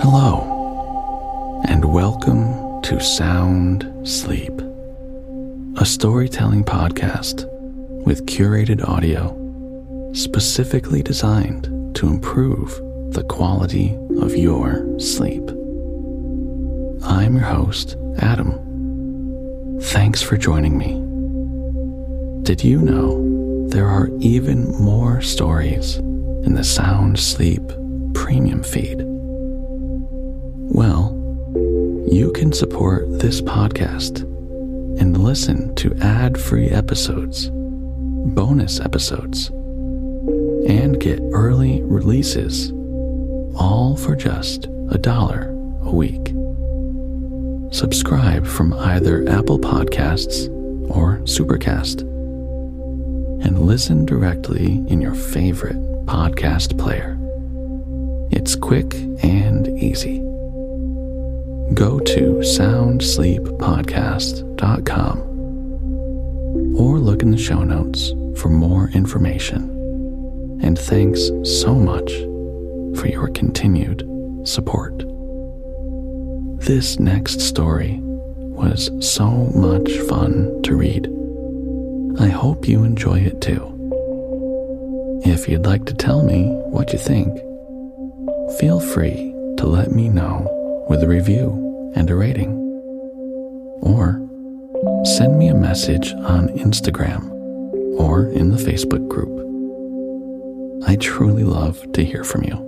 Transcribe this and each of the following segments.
Hello, and welcome to Sound Sleep, a storytelling podcast with curated audio specifically designed to improve the quality of your sleep. I'm your host, Adam. Thanks for joining me. Did you know there are even more stories in the Sound Sleep premium feed? Well, you can support this podcast and listen to ad free episodes, bonus episodes, and get early releases, all for just a dollar a week. Subscribe from either Apple Podcasts or Supercast and listen directly in your favorite podcast player. It's quick and easy go to soundsleeppodcast.com or look in the show notes for more information. And thanks so much for your continued support. This next story was so much fun to read. I hope you enjoy it too. If you'd like to tell me what you think, feel free to let me know with a review and a rating. Or send me a message on Instagram or in the Facebook group. I truly love to hear from you.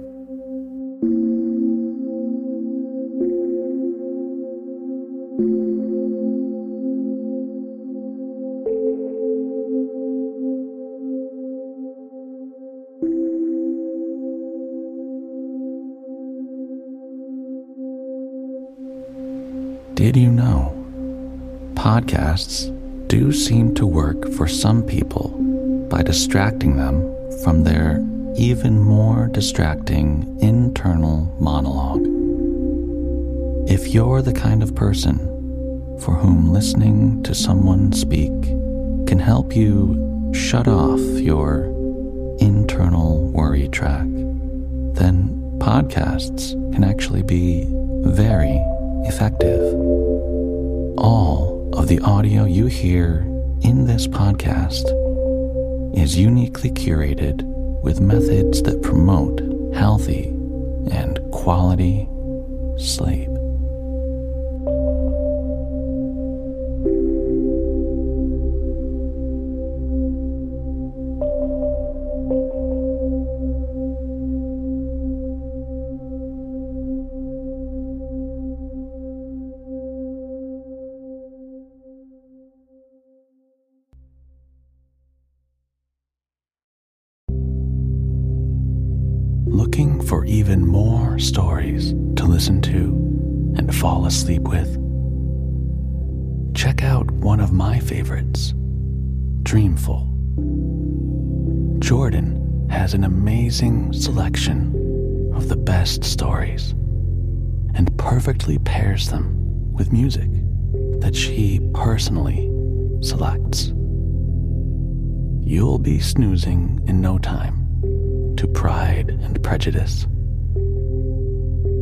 Podcasts do seem to work for some people by distracting them from their even more distracting internal monologue. If you're the kind of person for whom listening to someone speak can help you shut off your internal worry track, then podcasts can actually be very effective. All of the audio you hear in this podcast is uniquely curated with methods that promote healthy and quality sleep. Check out one of my favorites, Dreamful. Jordan has an amazing selection of the best stories and perfectly pairs them with music that she personally selects. You'll be snoozing in no time to Pride and Prejudice,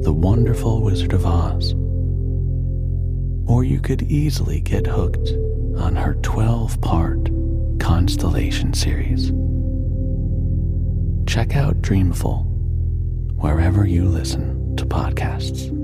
The Wonderful Wizard of Oz, or you could easily get hooked on her 12 part Constellation series. Check out Dreamful wherever you listen to podcasts.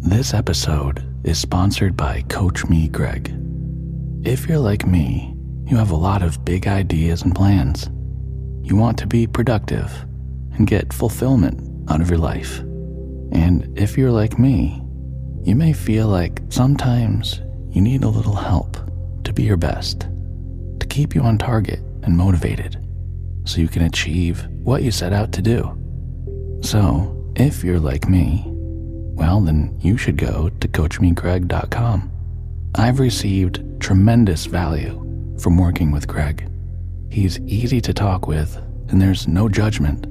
This episode is sponsored by Coach Me Greg. If you're like me, you have a lot of big ideas and plans. you want to be productive and get fulfillment out of your life. And if you're like me, you may feel like sometimes you need a little help to be your best, to keep you on target and motivated so you can achieve what you set out to do. So, if you're like me, well, then you should go to CoachMeGreg.com. I've received tremendous value from working with Greg. He's easy to talk with, and there's no judgment.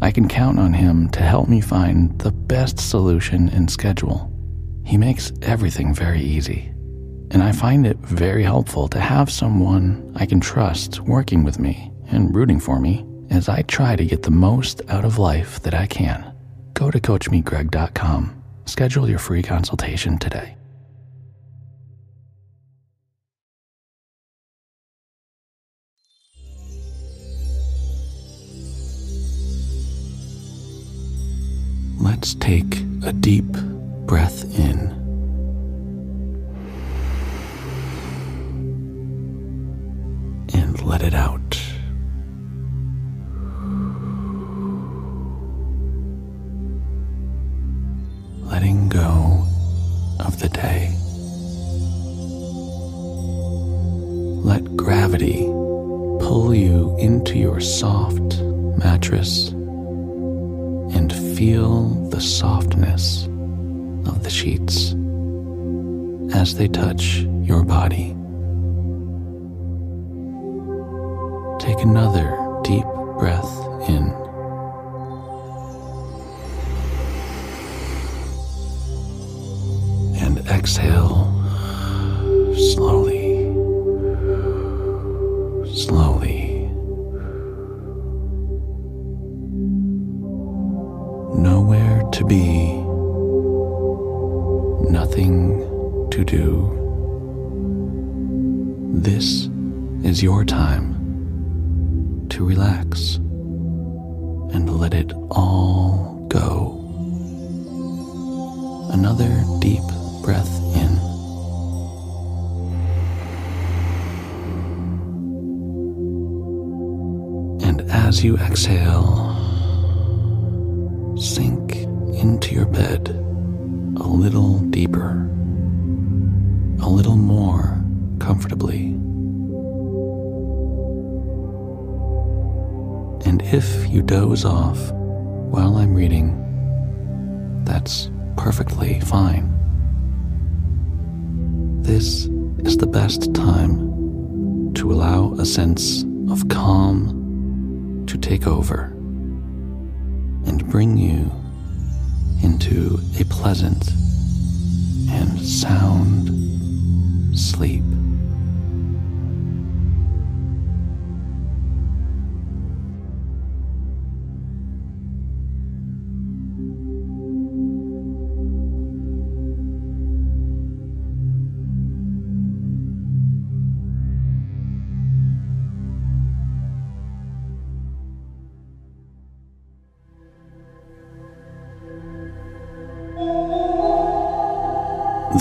I can count on him to help me find the best solution and schedule. He makes everything very easy, and I find it very helpful to have someone I can trust working with me and rooting for me as I try to get the most out of life that I can. Go to CoachMeGreg.com. Schedule your free consultation today. Let's take a deep breath in. And let it out. Go of the day. Let gravity pull you into your soft mattress and feel the softness of the sheets as they touch your body. Take another deep breath exhale exhale, sink into your bed a little deeper, a little more comfortably. And if you doze off while I'm reading, that's perfectly fine. This is the best time to allow a sense of calm to take over and bring you into a pleasant and sound sleep.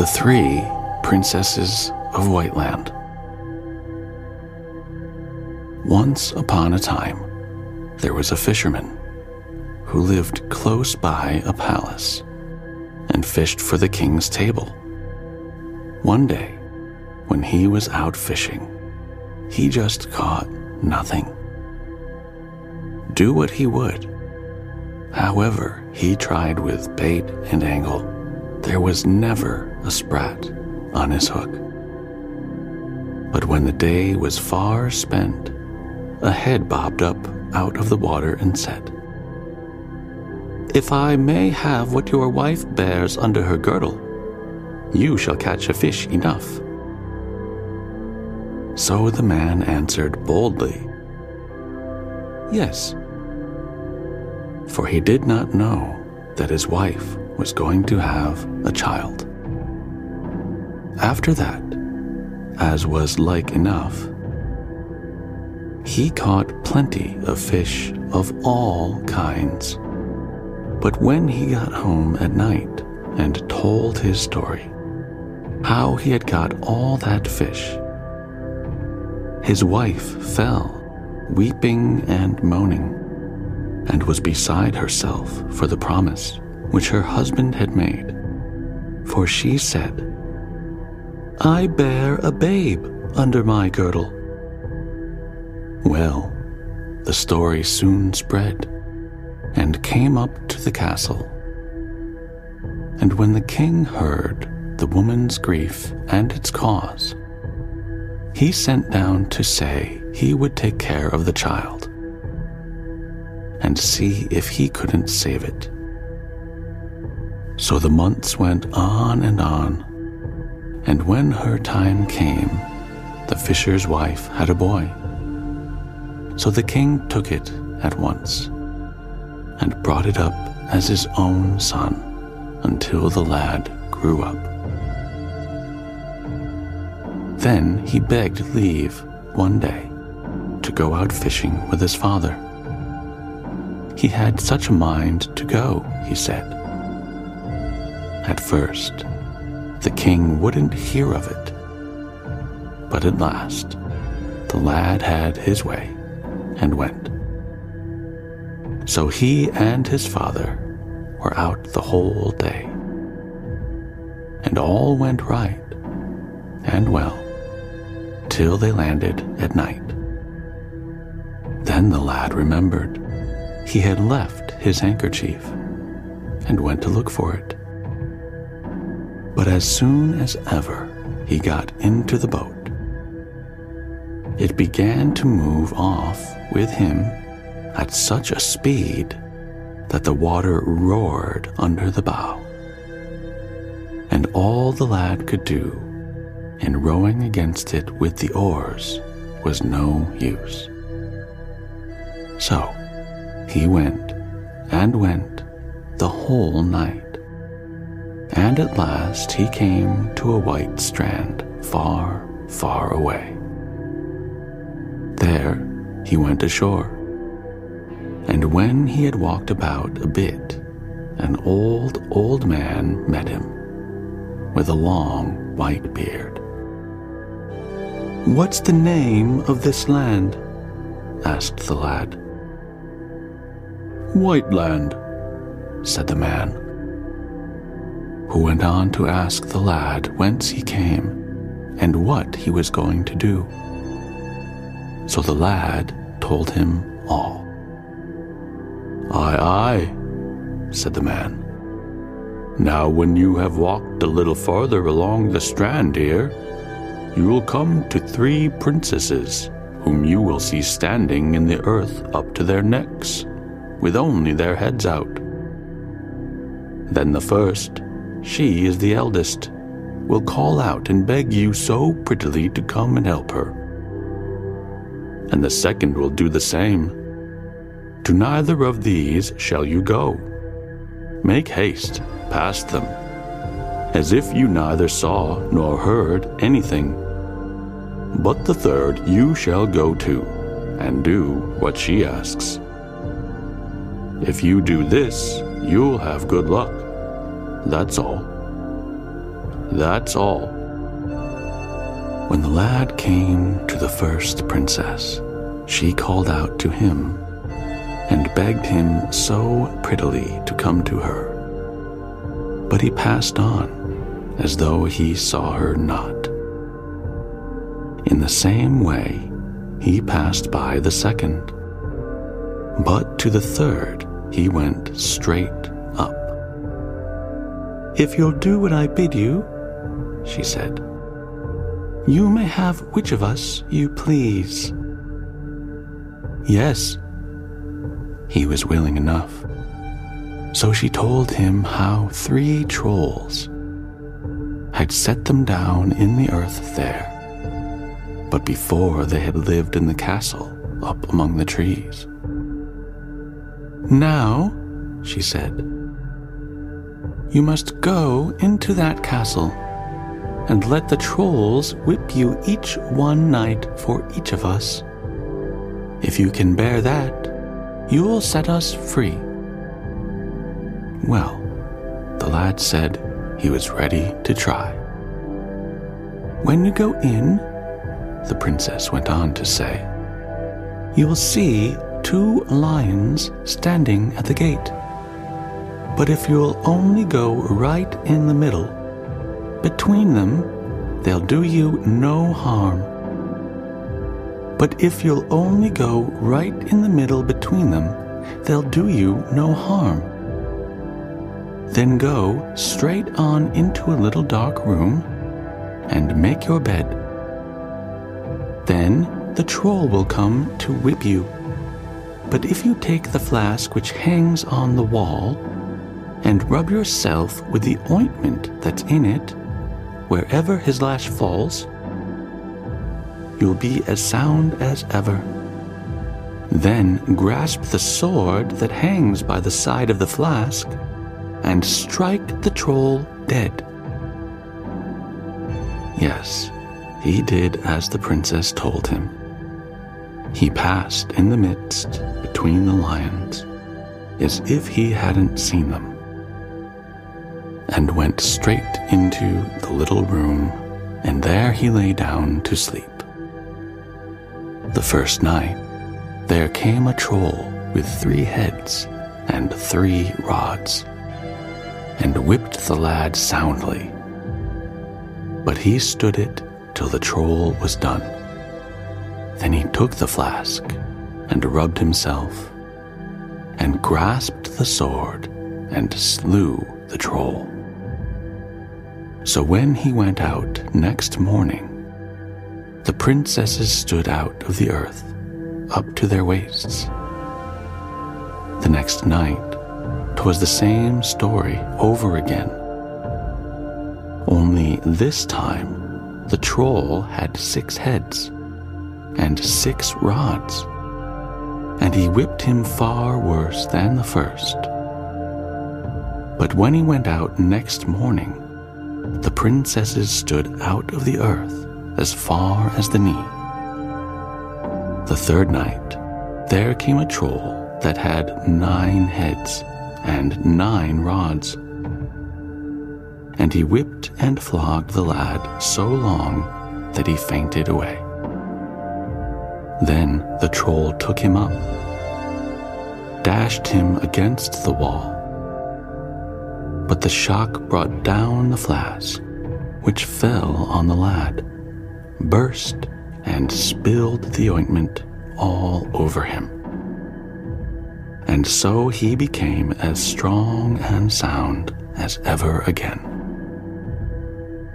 The Three Princesses of Whiteland. Once upon a time, there was a fisherman who lived close by a palace and fished for the king's table. One day, when he was out fishing, he just caught nothing. Do what he would. However, he tried with bait and angle there was never a sprat on his hook. But when the day was far spent, a head bobbed up out of the water and said, If I may have what your wife bears under her girdle, you shall catch a fish enough. So the man answered boldly, Yes, for he did not know that his wife was going to have a child. After that, as was like enough, he caught plenty of fish of all kinds. But when he got home at night and told his story, how he had got all that fish, his wife fell weeping and moaning, and was beside herself for the promise which her husband had made. For she said, I bear a babe under my girdle. Well, the story soon spread and came up to the castle. And when the king heard the woman's grief and its cause, he sent down to say he would take care of the child and see if he couldn't save it. So the months went on and on, and when her time came, the fisher's wife had a boy. So the king took it at once and brought it up as his own son until the lad grew up. Then he begged leave one day to go out fishing with his father. He had such a mind to go, he said. At first, the king wouldn't hear of it, but at last, the lad had his way and went. So he and his father were out the whole day. And all went right and well till they landed at night. Then the lad remembered he had left his handkerchief and went to look for it. But as soon as ever he got into the boat, it began to move off with him at such a speed that the water roared under the bow. And all the lad could do in rowing against it with the oars was no use. So he went and went the whole night. And at last he came to a white strand far, far away. There he went ashore and when he had walked about a bit, an old, old man met him with a long white beard. What's the name of this land? asked the lad. Whiteland, said the man, who went on to ask the lad whence he came and what he was going to do. So the lad told him all. Aye, aye, said the man. Now, when you have walked a little farther along the strand here, you will come to three princesses, whom you will see standing in the earth up to their necks, with only their heads out. Then the first, she is the eldest, will call out and beg you so prettily to come and help her. And the second will do the same to neither of these shall you go. Make haste past them, as if you neither saw nor heard anything. But the third you shall go to, and do what she asks. If you do this, you'll have good luck. That's all. That's all. When the lad came to the first princess, she called out to him and begged him so prettily to come to her. But he passed on as though he saw her not. In the same way, he passed by the second. But to the third, he went straight. If you'll do what I bid you, she said, you may have which of us you please. Yes, he was willing enough. So she told him how three trolls had set them down in the earth there, but before they had lived in the castle up among the trees. Now, she said, you must go into that castle and let the trolls whip you each one night for each of us. If you can bear that, you will set us free. Well, the lad said he was ready to try. When you go in, the princess went on to say, you will see two lions standing at the gate. But if you'll only go right in the middle, between them, they'll do you no harm. But if you'll only go right in the middle between them, they'll do you no harm. Then go straight on into a little dark room and make your bed. Then the troll will come to whip you. But if you take the flask which hangs on the wall and rub yourself with the ointment that's in it, wherever his lash falls, you'll be as sound as ever. Then grasp the sword that hangs by the side of the flask and strike the troll dead. Yes, he did as the princess told him. He passed in the midst between the lions as if he hadn't seen them and went straight into the little room, and there he lay down to sleep. The first night, there came a troll with three heads and three rods, and whipped the lad soundly. But he stood it till the troll was done. Then he took the flask and rubbed himself, and grasped the sword and slew the troll. So when he went out next morning, the princesses stood out of the earth up to their waists. The next night, 'twas the same story over again. Only this time, the troll had six heads and six rods, and he whipped him far worse than the first. But when he went out next morning, the princesses stood out of the earth as far as the knee. The third night, there came a troll that had nine heads and nine rods. And he whipped and flogged the lad so long that he fainted away. Then the troll took him up, dashed him against the wall. But the shock brought down the flask, which fell on the lad burst and spilled the ointment all over him. And so he became as strong and sound as ever again.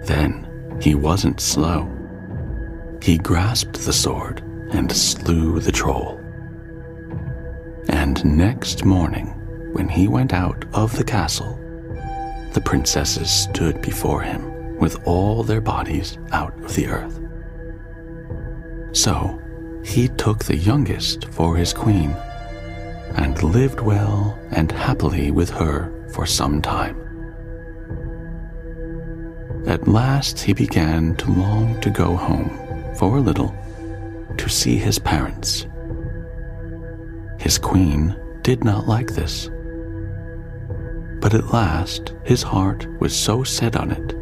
Then he wasn't slow. He grasped the sword and slew the troll. And next morning, when he went out of the castle, the princesses stood before him with all their bodies out of the earth. So he took the youngest for his queen, and lived well and happily with her for some time. At last he began to long to go home for a little to see his parents. His queen did not like this. But at last his heart was so set on it,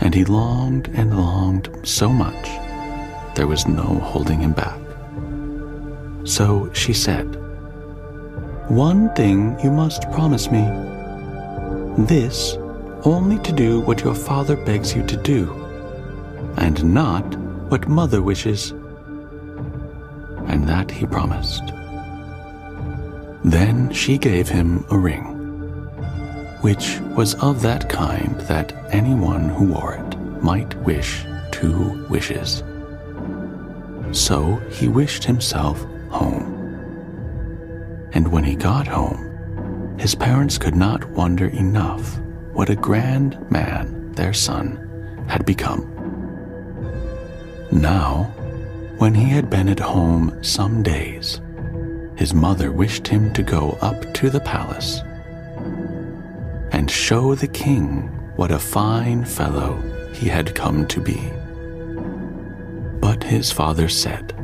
and he longed and longed so much there was no holding him back. So she said, One thing you must promise me. This only to do what your father begs you to do, and not what mother wishes. And that he promised. Then she gave him a ring, which was of that kind that anyone who wore it might wish two wishes. So he wished himself home. And when he got home, his parents could not wonder enough what a grand man their son had become. Now, when he had been at home some days, his mother wished him to go up to the palace and show the king what a fine fellow he had come to be. But his father said,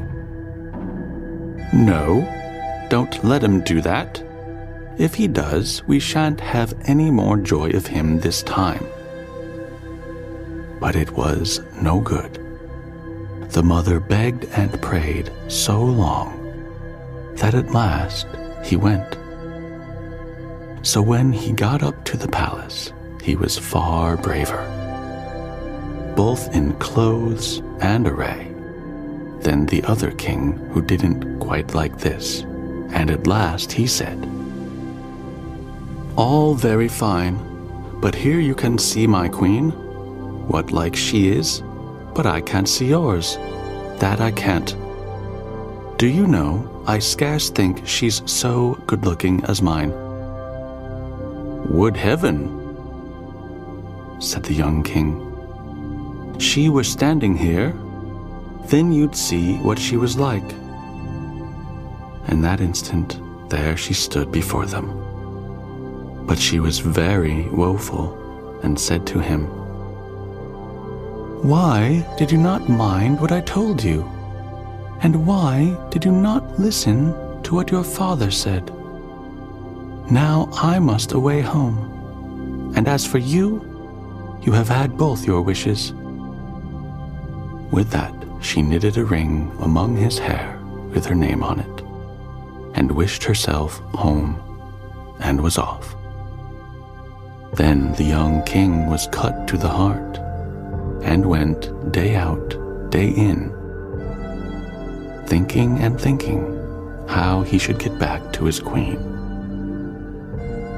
No, don't let him do that. If he does, we shan't have any more joy of him this time. But it was no good. The mother begged and prayed so long that at last he went. So when he got up to the palace, he was far braver, both in clothes and array, than the other king who didn't quite like this. And at last he said, All very fine, but here you can see my queen, what like she is, but I can't see yours. That I can't. Do you know, I scarce think she's so good looking as mine. Would heaven, said the young king, she were standing here, then you'd see what she was like. And that instant, there she stood before them. But she was very woeful, and said to him, Why did you not mind what I told you? And why did you not listen to what your father said? Now I must away home. And as for you, you have had both your wishes. With that, she knitted a ring among his hair with her name on it, and wished herself home, and was off. Then the young king was cut to the heart, and went day out, day in, thinking and thinking how he should get back to his queen.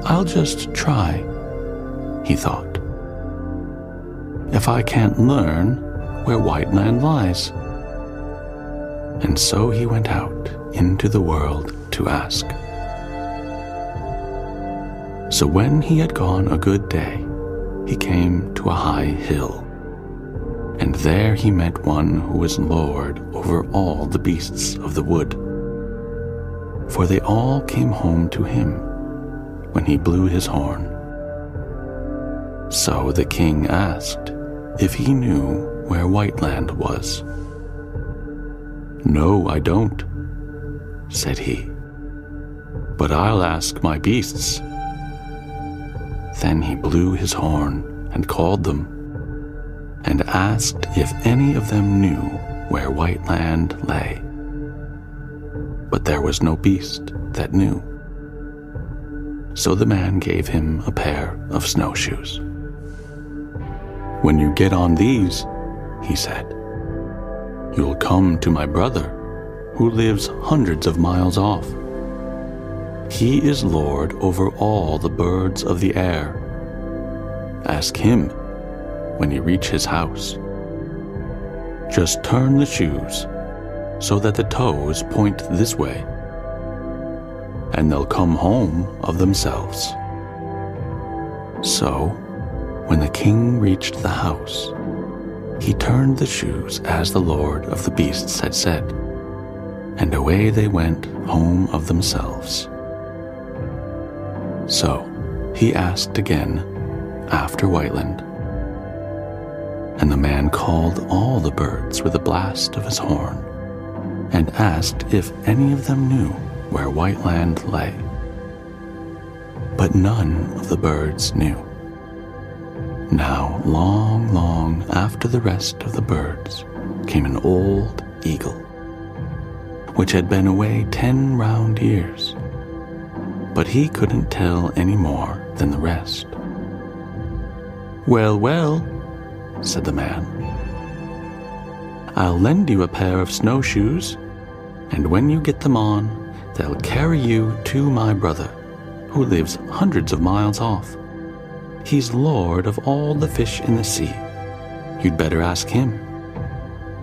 I'll just try, he thought. If I can't learn where White Whiteland lies. And so he went out into the world to ask. So when he had gone a good day, he came to a high hill. And there he met one who was lord over all the beasts of the wood. For they all came home to him when he blew his horn. So the king asked if he knew where Whiteland was. No, I don't, said he. But I'll ask my beasts. Then he blew his horn and called them, and asked if any of them knew where Whiteland lay. But there was no beast that knew. So the man gave him a pair of snowshoes. When you get on these, he said, you'll come to my brother, who lives hundreds of miles off. He is lord over all the birds of the air. Ask him when you reach his house. Just turn the shoes so that the toes point this way, and they'll come home of themselves. So, when the king reached the house, he turned the shoes as the Lord of the beasts had said, and away they went home of themselves. So he asked again after Whiteland. And the man called all the birds with a blast of his horn, and asked if any of them knew where Whiteland lay. But none of the birds knew. Now, long, long after the rest of the birds, came an old eagle, which had been away ten round years. But he couldn't tell any more than the rest. Well, well, said the man. I'll lend you a pair of snowshoes, and when you get them on, they'll carry you to my brother, who lives hundreds of miles off. He's lord of all the fish in the sea. You'd better ask him.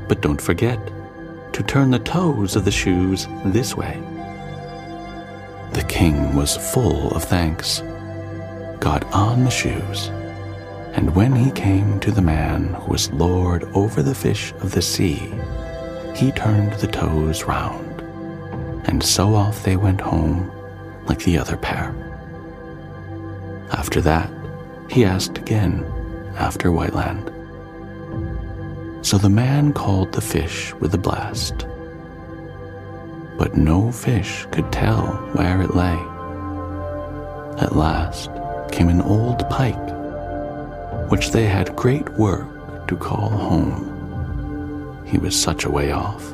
But don't forget to turn the toes of the shoes this way. The king was full of thanks, got on the shoes, and when he came to the man who was lord over the fish of the sea, he turned the toes round, and so off they went home like the other pair. After that, he asked again after Whiteland. So the man called the fish with a blast. But no fish could tell where it lay. At last came an old pike, which they had great work to call home. He was such a way off.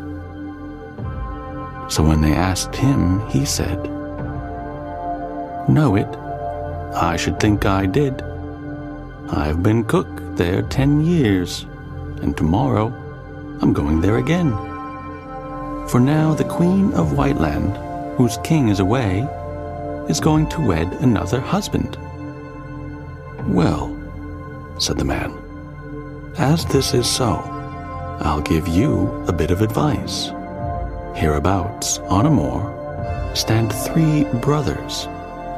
So when they asked him, he said, Know it? I should think I did. I've been cook there ten years, and tomorrow I'm going there again. For now the Queen of Whiteland, whose king is away, is going to wed another husband. Well, said the man, as this is so, I'll give you a bit of advice. Hereabouts, on a moor, stand three brothers,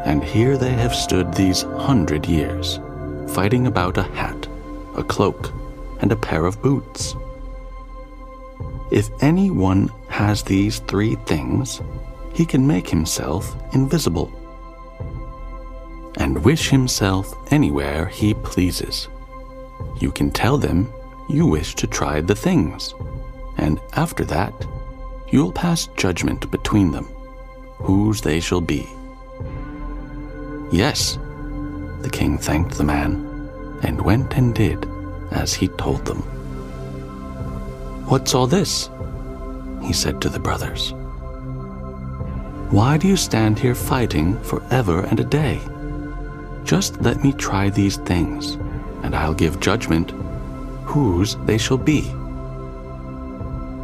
and here they have stood these hundred years, fighting about a hat, a cloak, and a pair of boots. If anyone has these three things, he can make himself invisible and wish himself anywhere he pleases. You can tell them you wish to try the things, and after that, you'll pass judgment between them, whose they shall be. Yes, the king thanked the man, and went and did as he told them. What's all this? he said to the brothers. Why do you stand here fighting for ever and a day? Just let me try these things, and I'll give judgment whose they shall be.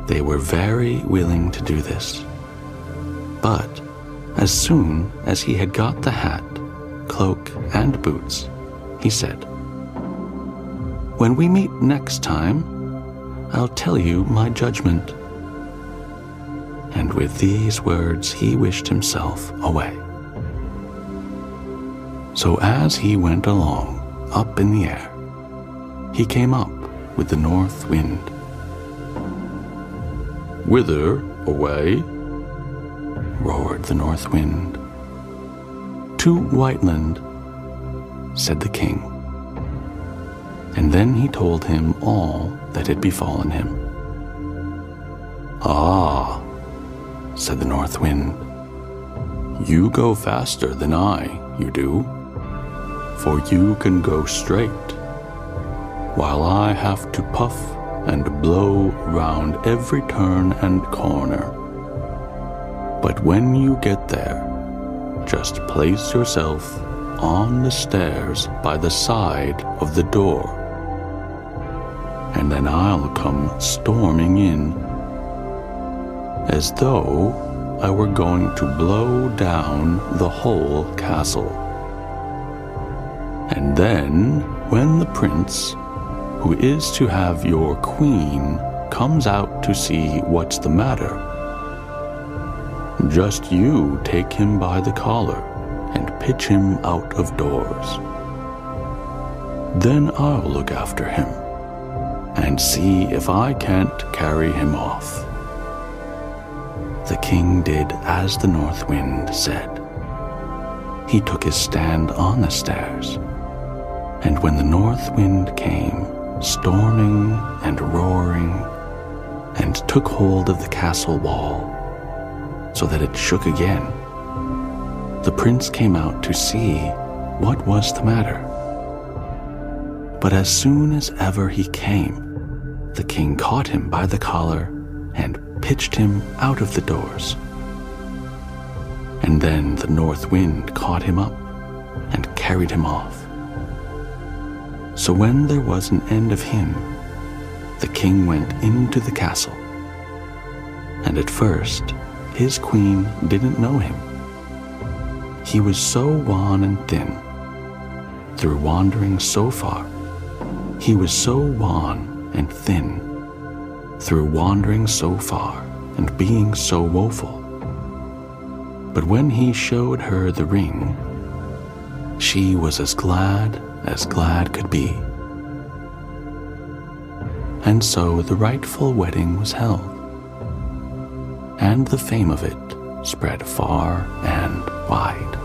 They were very willing to do this. But as soon as he had got the hat, cloak, and boots, he said, When we meet next time, I'll tell you my judgment. And with these words, he wished himself away. So as he went along, up in the air, he came up with the north wind. Whither away? roared the north wind. To Whiteland, said the king. And then he told him all that had befallen him. Ah, said the north wind, you go faster than I, you do for you can go straight, while I have to puff and blow round every turn and corner. But when you get there, just place yourself on the stairs by the side of the door, and then I'll come storming in, as though I were going to blow down the whole castle. And then, when the prince, who is to have your queen, comes out to see what's the matter, just you take him by the collar and pitch him out of doors. Then I'll look after him and see if I can't carry him off. The king did as the north wind said. He took his stand on the stairs and when the north wind came, storming and roaring, and took hold of the castle wall, so that it shook again, the prince came out to see what was the matter. But as soon as ever he came, the king caught him by the collar and pitched him out of the doors. And then the north wind caught him up and carried him off. So when there was an end of him, the king went into the castle. And at first, his queen didn't know him. He was so wan and thin, through wandering so far. He was so wan and thin, through wandering so far and being so woeful. But when he showed her the ring, she was as glad as glad could be. And so the rightful wedding was held, and the fame of it spread far and wide.